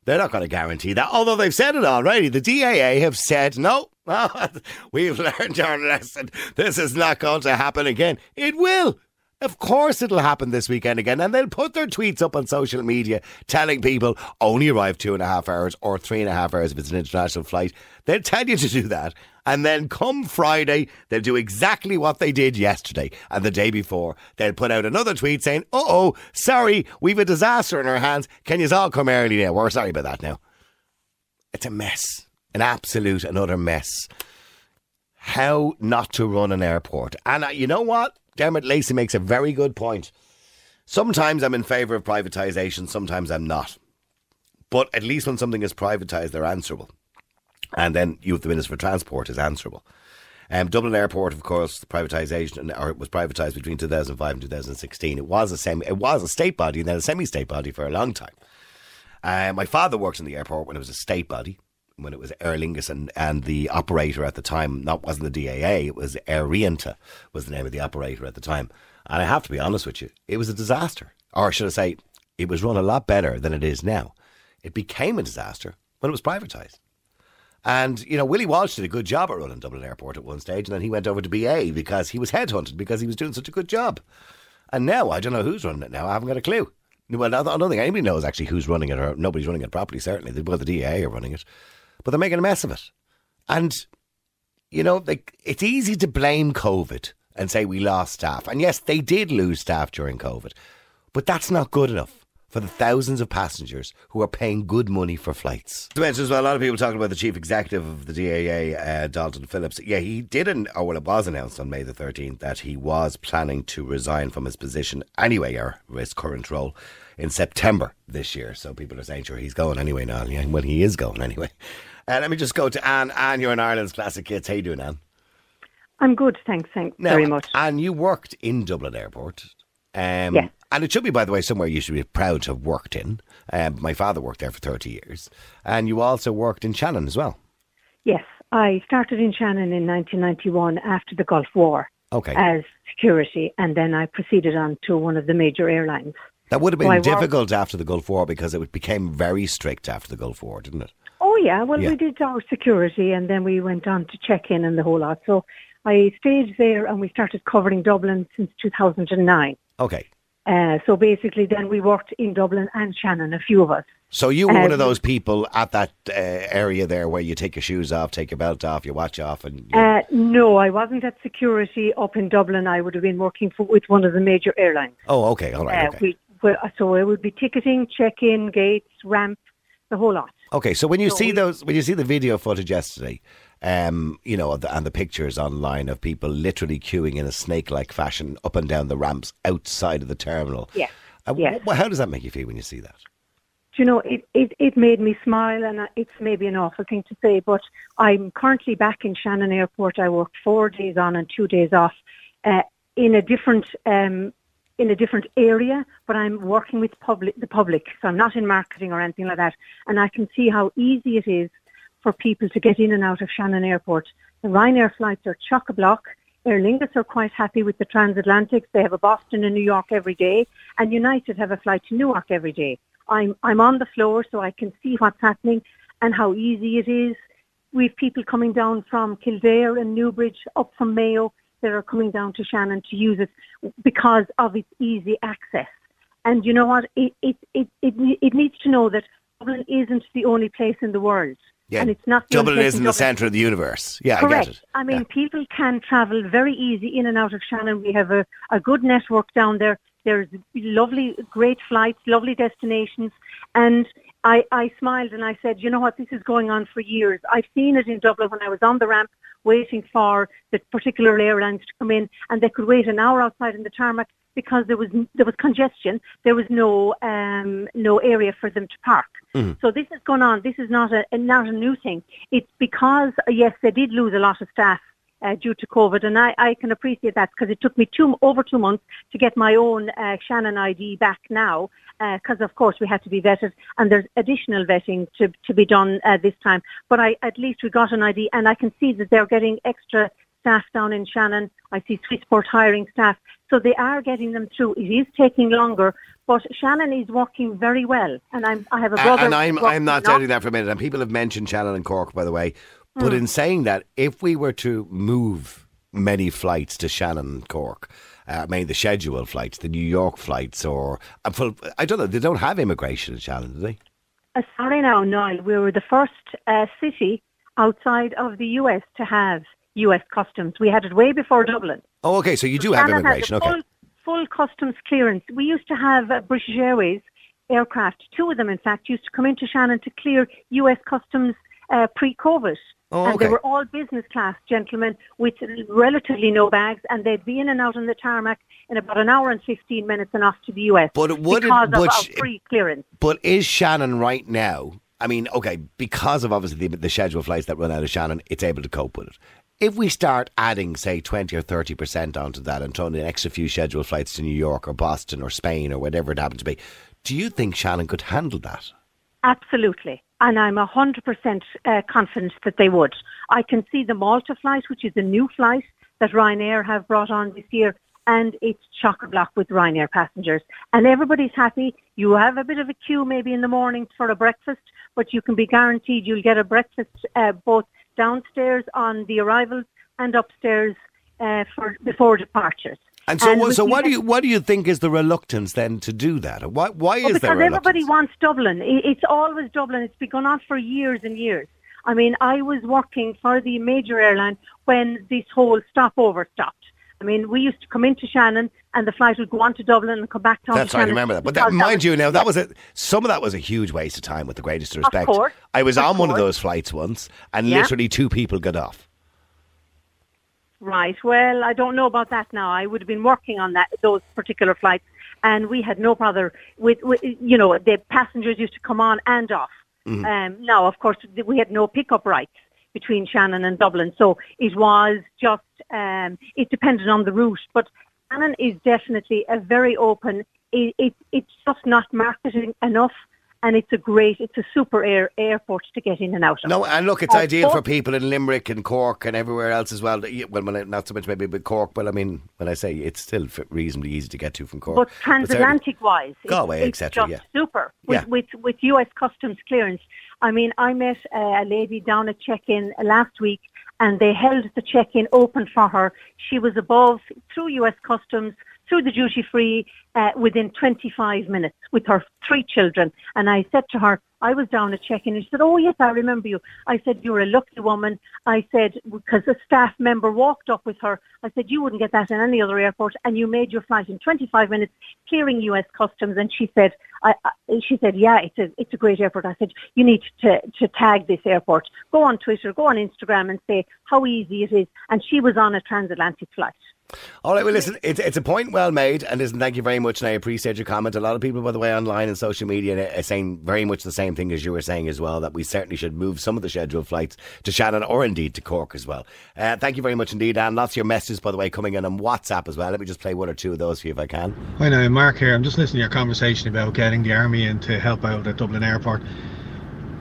They're not going to guarantee that, although they've said it already. The DAA have said, no, we've learned our lesson. This is not going to happen again. It will. Of course it'll happen this weekend again. And they'll put their tweets up on social media telling people only arrive two and a half hours or three and a half hours if it's an international flight. They'll tell you to do that. And then come Friday, they'll do exactly what they did yesterday and the day before. They'll put out another tweet saying, uh oh, sorry, we've a disaster in our hands. Can you all come early now? We're sorry about that now. It's a mess. An absolute and utter mess. How not to run an airport. And uh, you know what? Dermot Lacey makes a very good point. Sometimes I'm in favour of privatisation, sometimes I'm not. But at least when something is privatised, they're answerable. And then Youth the Minister for Transport is answerable. Um, Dublin Airport, of course, the privatisation, or it was privatised between 2005 and 2016. It was a semi, it was a state body and then a semi-state body for a long time. Uh, my father worked in the airport when it was a state body, when it was Aer Lingus, and, and the operator at the time not wasn't the DAA, it was Aer Rianta was the name of the operator at the time. And I have to be honest with you, it was a disaster. Or should I say, it was run a lot better than it is now. It became a disaster when it was privatised. And, you know, Willie Walsh did a good job at running Dublin Airport at one stage, and then he went over to BA because he was headhunted because he was doing such a good job. And now, I don't know who's running it now. I haven't got a clue. Well, I don't think anybody knows actually who's running it, or nobody's running it properly, certainly. Well, the DA are running it. But they're making a mess of it. And, you know, like, it's easy to blame COVID and say we lost staff. And yes, they did lose staff during COVID. But that's not good enough for the thousands of passengers who are paying good money for flights. To mention as well, a lot of people talking about the chief executive of the DAA, uh, Dalton Phillips. Yeah, he did, an, or well, it was announced on May the 13th that he was planning to resign from his position anyway, or his current role, in September this year. So people are saying, sure, he's going anyway now. Yeah, well, he is going anyway. Uh, let me just go to Anne. Anne, you're in Ireland's Classic Hits. How you doing, Anne? I'm good, thanks, thanks Now, very much. And you worked in Dublin Airport. Um, Yes. And it should be, by the way, somewhere you should be proud to have worked in. Um, my father worked there for 30 years. And you also worked in Shannon as well. Yes, I started in Shannon in 1991 after the Gulf War Okay. as security, and then I proceeded on to one of the major airlines. that would have been so I worked- difficult after the Gulf War because it became very strict after the Gulf War, didn't it? Oh yeah, well Yeah. we did our security, and then we went on to check in and the whole lot. So I stayed there, and we started covering Dublin since 2009. Okay. Uh, so basically, then we worked in Dublin and Shannon, a few of us. So you were one of Um, those people at that uh, area there where you take your shoes off, take your belt off, your watch off, and you- Uh, no, I wasn't at security up in Dublin. I would have been working for, with one of the major airlines. oh, okay, all right, Uh, okay. we, well, so it would be ticketing, check-in, gates, ramp, the whole lot. Okay, so when you So see we- those, when you see the video footage yesterday, um, you know, and the pictures online of people literally queuing in a snake-like fashion up and down the ramps outside of the terminal. Yes, Uh, yes. wh- how does that make you feel when you see that? Do you know, it, it, it made me smile, and uh, it's maybe an awful thing to say, but I'm currently back in Shannon Airport. I work four days on and two days off uh, in a different um, in a different area, but I'm working with public, the public, so I'm not in marketing or anything like that. And I can see how easy it is for people to get in and out of Shannon Airport. The Ryanair flights are chock a block. Aer Lingus are quite happy with the transatlantics. They have a Boston and New York every day, and United have a flight to Newark every day. I'm I'm on the floor, so I can see what's happening and how easy it is. We've people coming down from Kildare and Newbridge, up from Mayo, that are coming down to Shannon to use it because of its easy access. And you know what? It it it it, it needs to know that Dublin isn't the only place in the world, Yeah, and it's not Dublin is in the centre of the universe. Yeah, Correct. I get it. I mean, Yeah. people can travel very easy in and out of Shannon. We have a, a good network down there. There's lovely, great flights, lovely destinations, and I, I smiled and I said, you know what, this is going on for years. I've seen it in Dublin when I was on the ramp waiting for the particular airlines to come in, and they could wait an hour outside in the tarmac because there was there was congestion. There was no um, no area for them to park. So this has gone on. This is not a not a new thing. It's because uh, yes, they did lose a lot of staff uh, due to COVID, and I, I can appreciate that because it took me two over two months to get my own uh, Shannon ID back now. Because of course we had to be vetted, and there's additional vetting to to be done uh, this time. But I at least we got an ID, and I can see that they're getting extra staff down in Shannon. I see Swissport hiring staff, so they are getting them through. It is taking longer, but Shannon is working very well, and I'm I have a brother. and I'm I'm not in doubting that for a minute. And people have mentioned Shannon and Cork, by the way. But Hmm. in saying that, if we were to move many flights to Shannon and Cork, uh, I mean the scheduled flights, the New York flights, or uh, I don't know, they don't have immigration in Shannon, do they? Uh, sorry now, Niall. We were the first uh, city outside of the US to have US customs. We had it way before Dublin. Oh, okay. So you do have Shannon immigration. Okay. full, full customs clearance. We used to have uh, British Airways aircraft. Two of them, in fact, used to come into Shannon to clear US customs uh, pre-COVID. Oh, And they were all business class gentlemen with relatively no bags, and they'd be in and out on the tarmac in about an hour and 15 minutes and off to the US But it would it- because of, but of pre-clearance. But is Shannon right now? I mean, okay, because of obviously the, the scheduled flights that run out of Shannon, it's able to cope with it. If we start adding, say, 20 or 30% onto that and throwing an extra few scheduled flights to New York or Boston or Spain or whatever it happens to be, do you think Shannon could handle that? Absolutely. And I'm 100% uh, confident that they would. I can see the Malta flight, which is a new flight that Ryanair have brought on this year, and it's chock-a-block with Ryanair passengers. And everybody's happy. You have a bit of a queue maybe in the morning for a breakfast, but you can be guaranteed you'll get a breakfast uh, both downstairs on the arrivals and upstairs uh, for before departures. And so, with so what do you what do you think is the reluctance then to do that? Why why Well, is there because reluctance? everybody wants Dublin. It's always Dublin. It's been going on for years and years. I mean, I was working for the major airline when this whole stopover stopped. I mean, we used to come into Shannon and the flight would go on to Dublin and come back down That's to right, I remember that. But that, mind you, now that was a some of that was a huge waste of time. With the greatest respect, Of course, I was of on one of those flights once, and Yeah. literally two people got off. Right. Well, I don't know about that now. I would have been working on that those particular flights, and we had no bother with, with you know, the passengers used to come on and off. Um, now, of course, we had no pickup rights between Shannon and Dublin, so it was just um, it depended on the route. But Shannon is definitely a very open. It, it, it's just not marketing enough, and it's a great, it's a super air airport to get in and out of. No, and look, it's Uh, ideal for people in Limerick and Cork and everywhere else as well. Well, not so much maybe with Cork, but I mean, when I say it's still reasonably easy to get to from Cork. But transatlantic wise, Galway, it's, et just yeah. super with, Yeah. with with US customs clearance. I mean, I met uh, a lady down at check-in last week, and they held the check-in open for her. She was above through US customs through the duty free uh, within 25 minutes with her three children. And I said to her, I was down at check-in. And she said, "Oh yes, I remember you." I said, "You're a lucky woman." I said because a staff member walked up with her. I said, "You wouldn't get that in any other airport," and you made your flight in 25 minutes, clearing U.S. customs. And she said, I, I, "She said, yeah, it's a it's a great airport." I said, "You need to to tag this airport. Go on Twitter, go on Instagram, and say how easy it is." And she was on a transatlantic flight. All right, well, listen, it's, it's a point well made, and listen, thank you very much, and I appreciate your comment. A lot of people, by the way, online and social media are saying very much the same thing as you were saying as well, that we certainly should move some of the scheduled flights to Shannon or indeed to Cork as well. Uh, thank you very much indeed, and lots of your messages, by the way, coming in on WhatsApp as well. Let me just play one or two of those for you if I can. Hi now, Mark here. I'm just listening to your conversation about getting the army in to help out at Dublin Airport.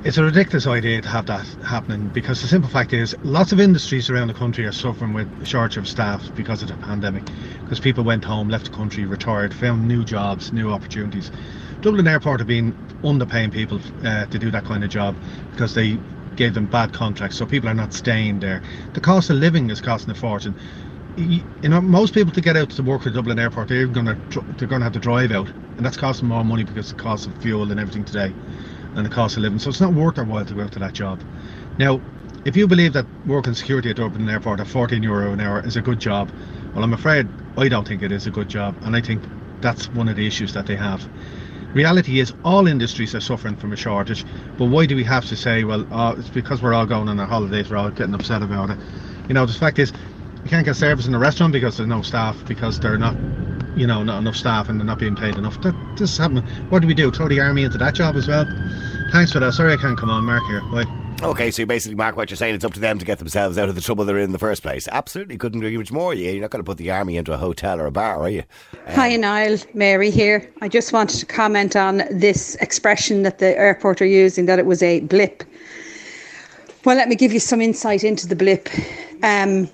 It's a ridiculous idea to have that happening because the simple fact is lots of industries around the country are suffering with shortage of staff because of the pandemic. Because people went home, left the country, retired, found new jobs, new opportunities. Dublin Airport have been underpaying people uh, to do that kind of job because they gave them bad contracts, so people are not staying there. The cost of living is costing a fortune you know, most people to get out to work for Dublin Airport, they're gonna they're gonna have to drive out, and that's costing more money because of the cost of fuel and everything today, and the cost of living. So it's not worth their while to go out to that job. Now, if you believe that working security at Dublin Airport at 14 euro an hour is a good job, well, I'm afraid I don't think it is a good job, and I think that's one of the issues that they have. Reality is, all industries are suffering from a shortage, but why do we have to say, well, oh, it's because we're all going on our holidays, we're all getting upset about it? You know, the fact is, you can't get service in a restaurant because there's no staff, because they're not, you know, not enough staff and they're not being paid enough. That, this is happening. What do we do? Throw the army into that job as well? Thanks for that. Sorry I can't come on, Mark here. Bye. Okay, so basically, Mark, what you're saying, it's up to them to get themselves out of the trouble they're in in the first place. Absolutely, couldn't agree much more. Yeah, you're not going to put the army into a hotel or a bar, are you? Hi, Niall. Mary here. I just wanted to comment on this expression that the airport are using that it was a blip. Well, let me give you some insight into the blip. Um,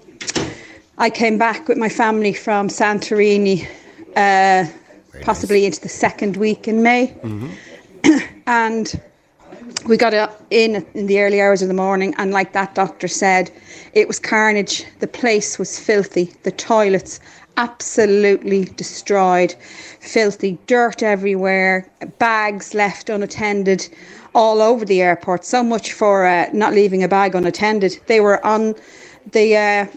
I came back with my family from Santorini, uh, possibly into the second week in May, and we got in in the early hours of the morning, and like that doctor said, it was carnage. The place was filthy. The toilets absolutely destroyed, filthy, dirt everywhere, bags left unattended all over the airport. So much for uh, not leaving a bag unattended. They were on the. Uh,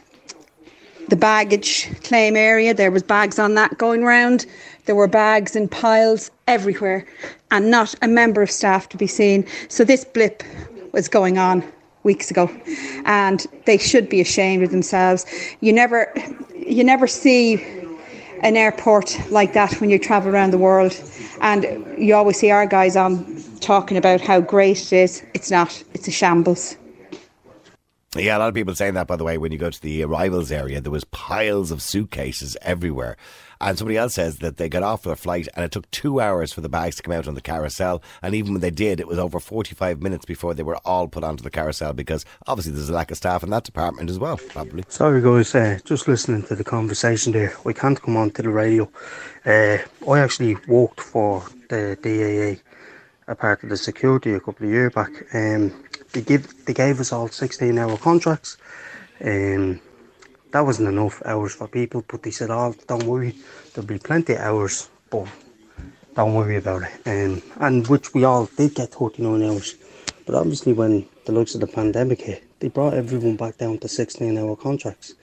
the baggage claim area. There was bags on that going round. There were bags in piles everywhere, and not a member of staff to be seen. So this blip was going on weeks ago, and they should be ashamed of themselves. You never, you never see an airport like that when you travel around the world, and you always see our guys on talking about how great it is. It's not. It's a shambles. Yeah, a lot of people saying that, by the way, when you go to the arrivals area, there was piles of suitcases everywhere. And somebody else says that they got off their flight and it took two hours for the bags to come out on the carousel. And even when they did, it was over 45 minutes before they were all put onto the carousel because obviously there's a lack of staff in that department as well, probably. Sorry, guys, uh, just listening to the conversation there. We can't come on to the radio. Uh, I actually worked for the DAA, a part of the security, a couple of years back. Um, they give they gave us all 16 hour contracts. Um, that wasn't enough hours for people, but they said, "Oh, don't worry, there'll be plenty of hours, but don't worry about it." Um, and which we all did get 39 hours, but obviously when the looks of the pandemic hit, they brought everyone back down to 16 hour contracts.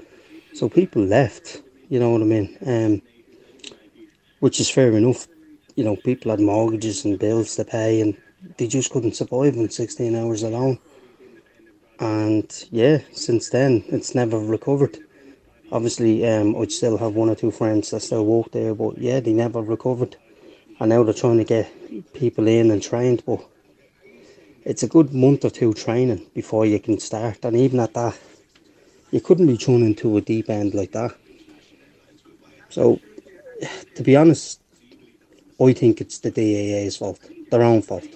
So people left, you know what I mean? Um, which is fair enough. You know, people had mortgages and bills to pay, and they just couldn't survive on 16 hours alone. And yeah, since then, it's never recovered. Obviously, um, I'd still have one or two friends that still work there, but yeah, they never recovered. And now they're trying to get people in and trained, but it's a good month or two training before you can start. And even at that, you couldn't be thrown into a deep end like that. So, to be honest, I think it's the DAA's fault, their own fault.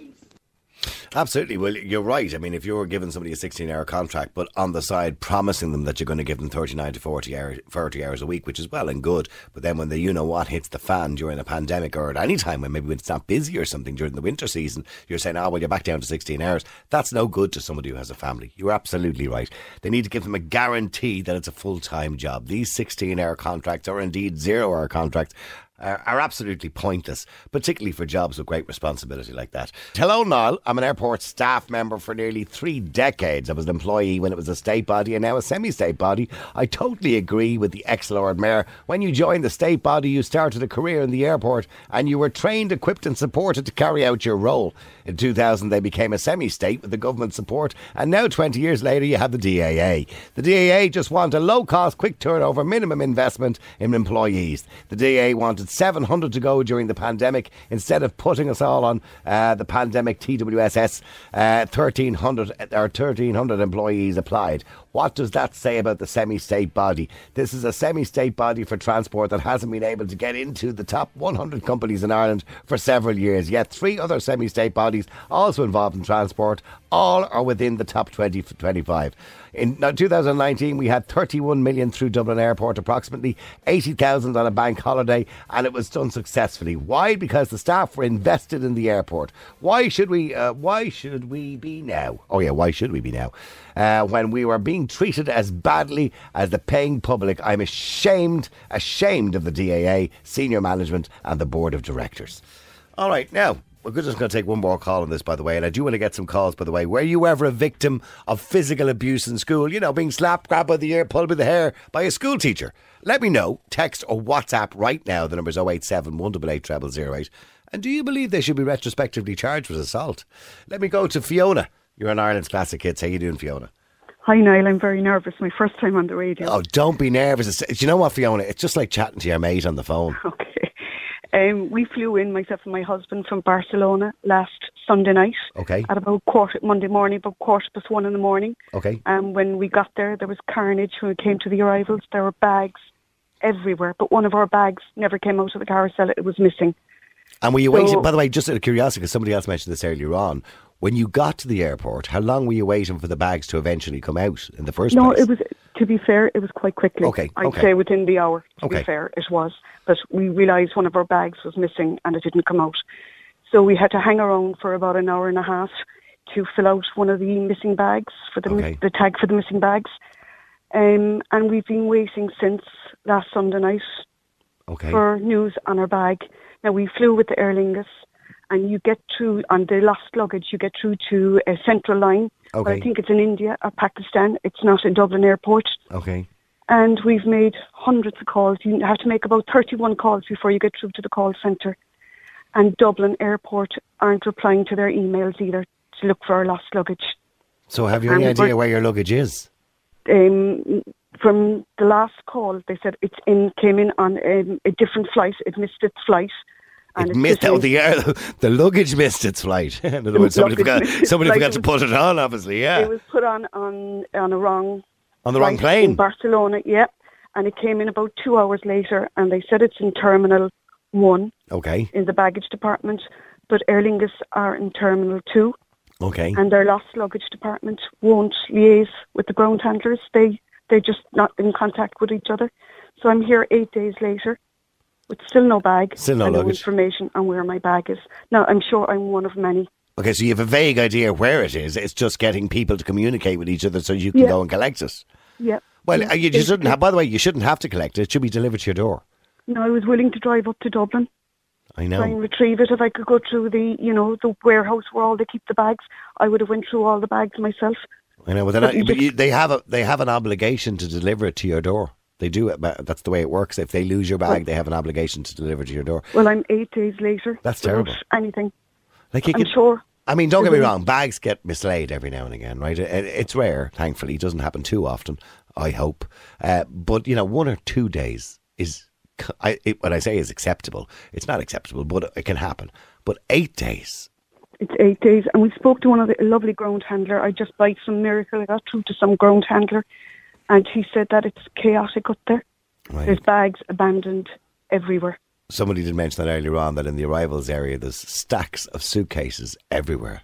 Absolutely. Well, you're right. I mean, if you're giving somebody a 16 hour contract, but on the side promising them that you're going to give them 39 to 40 hours, 40 hours a week, which is well and good. But then when the you know what hits the fan during a pandemic or at any time when maybe when it's not busy or something during the winter season, you're saying, oh, well, you're back down to 16 hours. That's no good to somebody who has a family. You're absolutely right. They need to give them a guarantee that it's a full time job. These 16 hour contracts or indeed zero hour contracts are, are absolutely pointless, particularly for jobs with great responsibility like that. Hello, Niall. I'm an airport staff member for nearly three decades. I was an employee when it was a state body and now a semi state body. I totally agree with the ex Lord Mayor. When you joined the state body, you started a career in the airport and you were trained, equipped, and supported to carry out your role. In 2000, they became a semi state with the government support, and now 20 years later, you have the DAA. The DAA just want a low cost, quick turnover, minimum investment in employees. The DAA wanted 700 to go during the pandemic instead of putting us all on uh, the pandemic TWSS. Uh, 1300 or 1300 employees applied. What does that say about the semi state body? This is a semi state body for transport that hasn't been able to get into the top 100 companies in Ireland for several years. Yet three other semi state bodies also involved in transport, all are within the top 20 25. In now, 2019, we had 31 million through Dublin Airport, approximately 80,000 on a bank holiday, and it was done successfully. Why? Because the staff were invested in the airport. Why should we? Uh, why should we be now? Oh yeah, why should we be now? Uh, when we were being treated as badly as the paying public, I'm ashamed, ashamed of the DAA, senior management, and the board of directors. All right, now we're just going to take one more call on this, by the way, and I do want to get some calls, by the way. Were you ever a victim of physical abuse in school? You know, being slapped, grabbed by the ear, pulled by the hair by a school teacher? Let me know. Text or WhatsApp right now. The number is 087 188 0008. And do you believe they should be retrospectively charged with assault? Let me go to Fiona. You're on Ireland's Classic Hits. How you doing, Fiona? Hi, Niall. I'm very nervous. My first time on the radio. Oh, don't be nervous. It's, do you know what, Fiona? It's just like chatting to your mate on the phone. Okay. Um, we flew in, myself and my husband, from Barcelona last Sunday night. Okay. At about quarter, Monday morning, about quarter past one in the morning. Okay. Um, when we got there, there was carnage. When we came to the arrivals, there were bags everywhere. But one of our bags never came out of the carousel. It was missing. And were you So- waiting, by the way, just out of curiosity, because somebody else mentioned this earlier on, when you got to the airport, how long were you waiting for the bags to eventually come out in the first no, place? No, it was. To be fair, it was quite quickly. Okay, I'd okay. say within the hour. To Okay. be fair, it was. But we realised one of our bags was missing and it didn't come out. So we had to hang around for about an hour and a half to fill out one of the missing bags for the Okay. the tag for the missing bags. Um, and we've been waiting since last Sunday night Okay. for news on our bag. Now we flew with the Aer Lingus, and you get through on the lost luggage. You get through to a central line. But I think it's in India or Pakistan. It's not in Dublin Airport. Okay. And we've made hundreds of calls. You have to make about 31 calls before you get through to the call centre. And Dublin Airport aren't replying to their emails either to look for our lost luggage. So have you any Um, idea where your luggage is? Um, from the last call, they said it's in came in on um, a different flight. It missed its flight. And It missed out the air. The luggage missed its flight. In other words, somebody forgot. Somebody forgot It to was- put it on. Obviously, yeah. It was put on on on a wrong On the wrong plane. in Barcelona. Yeah, and it came in about two hours later, and they said it's in Terminal One Okay. in the baggage department, but Aer Lingus are in Terminal Two, Okay. and their lost luggage department won't liaise with the ground handlers. They they're just not in contact with each other. So I'm here eight days later with still no bag, Still no and luggage. information on where my bag is. Now I'm sure I'm one of many. Okay, so you have a vague idea where it is. It's just getting people to communicate with each other so you can Yeah. go and collect it. Yeah. Well, yeah, uh, you just shouldn't have. By the way, you shouldn't have to collect it. It should be delivered to your door. No, I was willing to drive up to Dublin. I know. try and know. retrieve it. If I could go through the, you know, the warehouse where all they keep the bags, I would have went through all the bags myself. I know. But, they're But not, but you, they have a they have an obligation to deliver it to your door. They do it. but That's the way it works. If they lose your bag, they have an obligation to deliver to your door. Well, I'm eight days later. That's terrible. Anything. Like you I'm sure. I mean, don't get me Mhm. wrong. Bags get mislaid every now and again, right? It's rare, thankfully. It doesn't happen too often. I hope. Uh, but you know, one or two days is. I, it, what I say is acceptable. It's not acceptable, but it can happen. But eight days. It's eight days, and we spoke to one of the lovely ground handler. I just by some miracle I got through to some ground handler, and he said that it's chaotic up there. Right. There's bags abandoned everywhere. Somebody did mention that earlier on that in the arrivals area, there's stacks of suitcases everywhere.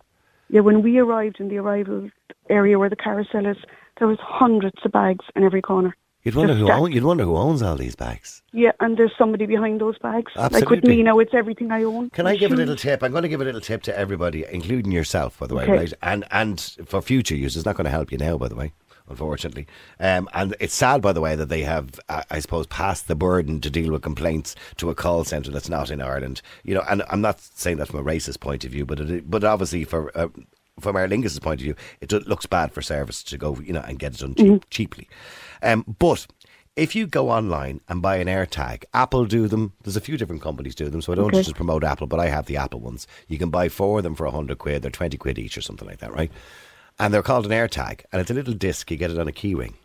Yeah, when we arrived in the arrivals area where the carousel is, there was hundreds of bags in every corner. You'd wonder who own, you'd wonder who owns all these bags. Yeah, and there's somebody behind those bags. Absolutely. Like with me now, it's everything I own. Can I give a little tip? I'm going to give a little tip to everybody, including yourself, by the way, Okay. right? And and for future use, it's not going to help you now, by the way, unfortunately. Um, and it's sad, by the way, that they have, I suppose, passed the burden to deal with complaints to a call centre that's not in Ireland. You know, and I'm not saying that from a racist point of view, but it, but obviously for. Uh, from Aer Lingus' point of view, it looks bad for service to go, you know, and get it done cheap, cheaply. Um, but if you go online and buy an AirTag, Apple do them. There's a few different companies do them, so I don't Okay. just promote Apple, but I have the Apple ones. You can buy four of them for 100 quid. They're 20 quid each or something like that, right? And they're called an AirTag, and it's a little disc. You get it on a keyring.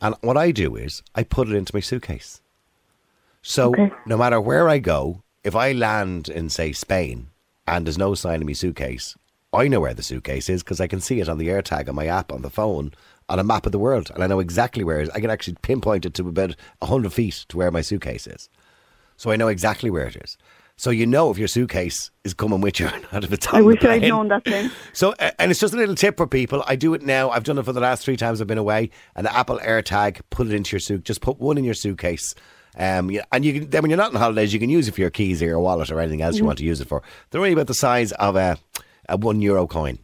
And what I do is I put it into my suitcase. So Okay. no matter where I go, if I land in, say, Spain and there's no sign of my suitcase, I know where the suitcase is because I can see it on the AirTag on my app on the phone on a map of the world. And I know exactly where it is. I can actually pinpoint it to about 100 feet to where my suitcase is. So I know exactly where it is. So you know if your suitcase is coming with you or not if it's on I the wish I'd known that then. So, and it's just a little tip for people. I do it now. I've done it for the last three times I've been away. An Apple AirTag, put it into your suit. Just put one in your suitcase. Um, and you can then when you're not on holidays, you can use it for your keys or your wallet or anything else you Mhm. want to use it for. They're only about the size of a a one euro coin.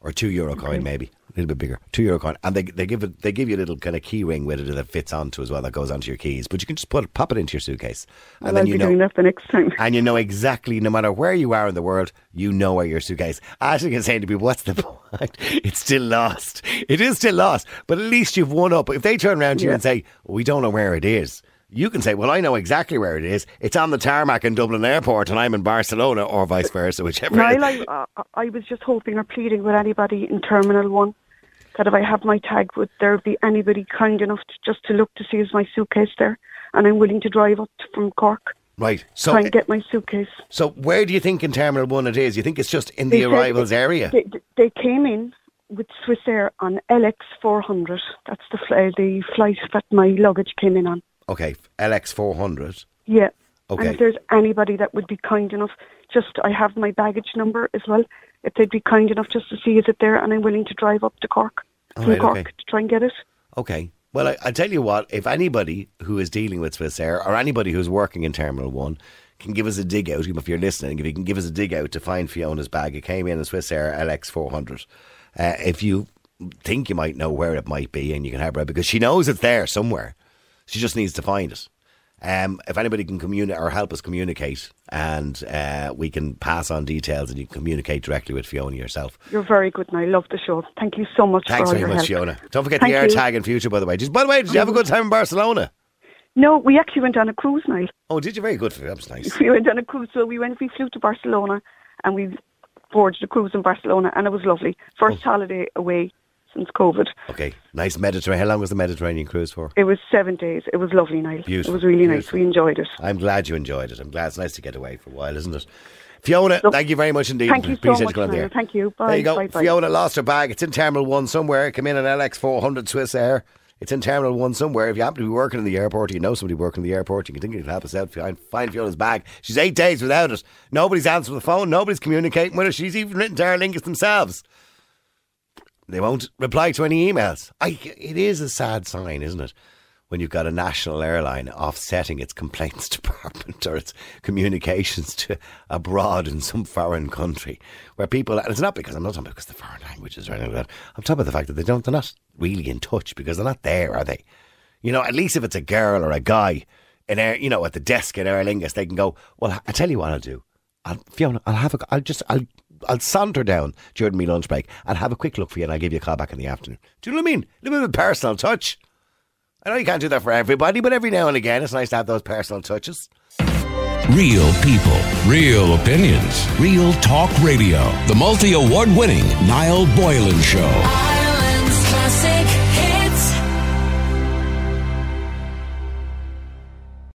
Or two euro coin maybe. A little bit bigger. Two euro coin. And they they give it they give you a little kind of key ring with it that fits onto as well that goes onto your keys. But you can just put it pop it into your suitcase. And Well, then I'll you know doing that the next time. and you know exactly no matter where you are in the world you know where your suitcase Ashley can say to people what's the point? It's still lost. It is still lost. But at least you've won up. If they turn around to you and say we don't know where it is you can say, well, I know exactly where it is. It's on the tarmac in Dublin Airport, and I'm in Barcelona, or vice versa, whichever. Niall, I, uh, I was just hoping or pleading with anybody in Terminal 1 that if I have my tag, would there be anybody kind enough to, just to look to see is my suitcase there? And I'm willing to drive up from Cork, Right. So, try and get my suitcase. so where do you think in Terminal One it is? You think it's just in the They said arrivals it- area? They, they came in with Swissair on LX 400. That's the, fl- the flight that my luggage came in on. Okay, LX four hundred. Yeah. Okay. And if there's anybody that would be kind enough, just I have my baggage number as well. If they'd be kind enough just to see is it there, and I'm willing to drive up to Cork All from right, Cork okay. to try and get it. Okay. Well, I, I tell you what, if anybody who is dealing with Swiss Air or anybody who's working in Terminal 1 can give us a dig out, if you're listening, if you can give us a dig out to find Fiona's bag, it came in a Swiss Air LX400. Uh, if you think you might know where it might be and you can help her out, because she knows it's there somewhere. She just needs to find it. Um, if anybody can communicate or help us communicate, and uh, we can pass on details, and you can communicate directly with Fiona yourself. You're very good, and I love the show. Thank you so much Thanks very much, help. Fiona. Don't forget Thank the air you. tag in future, by the way. Just, by the way, did you have a good time in Barcelona? No, we actually went on a cruise, Niall. Oh, did you? Very good. That was nice. We went on a cruise, so we went. We flew to Barcelona, and we boarded a cruise in Barcelona, and it was lovely. First Oh. holiday away since COVID. Okay, nice Mediterranean. How long was the Mediterranean cruise for? It was seven days. It was lovely, Niall. Beautiful, It was really nice. We enjoyed it. I'm glad you enjoyed it. I'm glad it's nice to get away for a while, isn't it? Fiona, thank you very much indeed. Thank you so much, coming on the Thank you. Bye. There you go. Bye, bye. Fiona lost her bag. It's in Terminal 1 somewhere. It came in an LX400 Swiss Air. It's in Terminal 1 somewhere. If you happen to be working in the airport, or you know somebody working in the airport, you can think you can help us out. Find, find Fiona's bag. She's eight days without it. Nobody's answering the phone. Nobody's communicating with her. She's even written to Aer Lingus themselves. They won't reply to any emails. I, it is a sad sign, isn't it? When you've got a national airline offsetting its complaints department or its communications to abroad in some foreign country, where people, and it's not because I'm not talking about because the foreign languages or anything like that. I'm talking about the fact that they don't, they're not really in touch because they're not there, are they? You know, at least if it's a girl or a guy in air, you know, at the desk at Aer Lingus, they can go. Well, I tell you what I'll do. I'll, Fiona, I'll have a, I'll just, I'll, I'll saunter down during my lunch break and have a quick look for you, and I'll give you a call back in the afternoon. Do you know what I mean? A little bit of personal touch. I know you can't do that for everybody, but every now and again, it's nice to have those personal touches. Real people, real opinions, real talk radio. The multi award winning Niall Boylan Show.